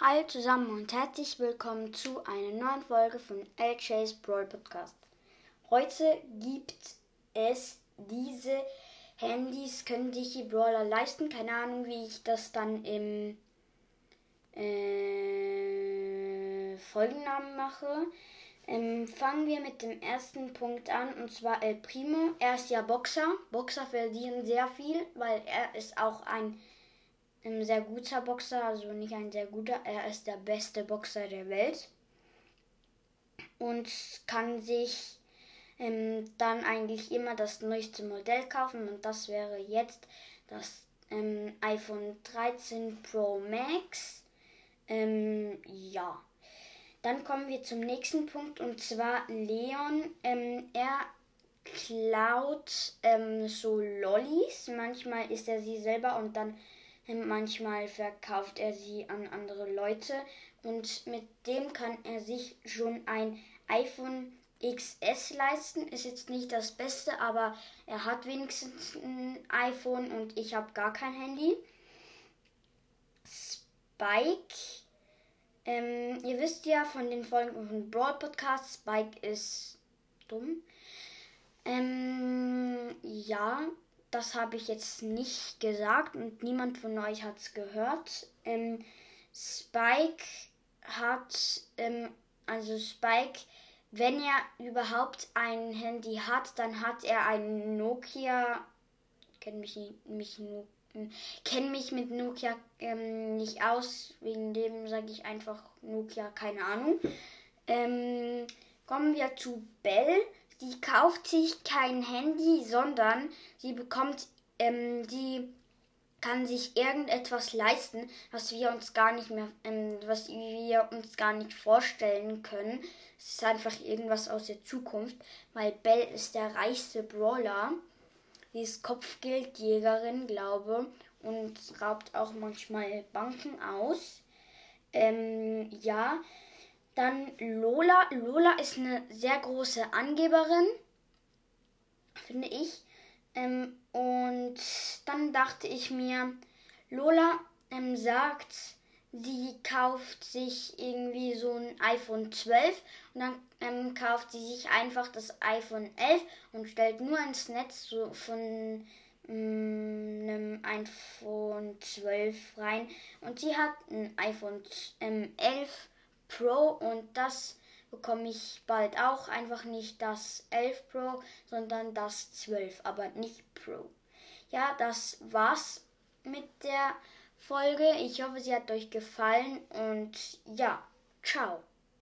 Hi zusammen und herzlich willkommen zu einer neuen Folge von LJ's Brawl Podcast. Heute gibt es diese Handys, können sich die Brawler leisten. Keine Ahnung, wie ich das dann im äh, Folgennamen mache. Ähm, fangen wir mit dem ersten Punkt an und zwar El Primo. Er ist ja Boxer. Boxer verdienen sehr viel, weil er ist auch ein ein sehr guter Boxer, also nicht ein sehr guter, er ist der beste Boxer der Welt und kann sich ähm, dann eigentlich immer das neueste Modell kaufen und das wäre jetzt das ähm, iPhone 13 Pro Max. Ähm, ja. Dann kommen wir zum nächsten Punkt und zwar Leon. Ähm, er klaut ähm, so Lollis. Manchmal ist er sie selber und dann Manchmal verkauft er sie an andere Leute und mit dem kann er sich schon ein iPhone XS leisten. Ist jetzt nicht das Beste, aber er hat wenigstens ein iPhone und ich habe gar kein Handy. Spike. Ähm, ihr wisst ja von den Folgen von Broad Podcast, Spike ist dumm. Ähm, ja, das habe ich jetzt nicht gesagt und niemand von euch hat es gehört. Ähm, Spike hat, ähm, also Spike, wenn er überhaupt ein Handy hat, dann hat er ein Nokia. Kenn mich, mich, kenn mich mit Nokia ähm, nicht aus, wegen dem sage ich einfach Nokia, keine Ahnung. Ähm, kommen wir zu Bell sie kauft sich kein Handy, sondern sie bekommt, ähm, die kann sich irgendetwas leisten, was wir uns gar nicht mehr, ähm, was wir uns gar nicht vorstellen können. Es ist einfach irgendwas aus der Zukunft, weil Belle ist der reichste Brawler. Sie ist Kopfgeldjägerin, glaube, und raubt auch manchmal Banken aus. Ähm, ja, dann Lola. Lola ist eine sehr große Angeberin, finde ich. Ähm, und dann dachte ich mir, Lola ähm, sagt, sie kauft sich irgendwie so ein iPhone 12 und dann ähm, kauft sie sich einfach das iPhone 11 und stellt nur ins Netz so von mm, einem iPhone 12 rein. Und sie hat ein iPhone ähm, 11 Pro und das bekomme ich bald auch. Einfach nicht das 11 Pro, sondern das 12, aber nicht Pro. Ja, das war's mit der Folge. Ich hoffe, sie hat euch gefallen und ja, ciao.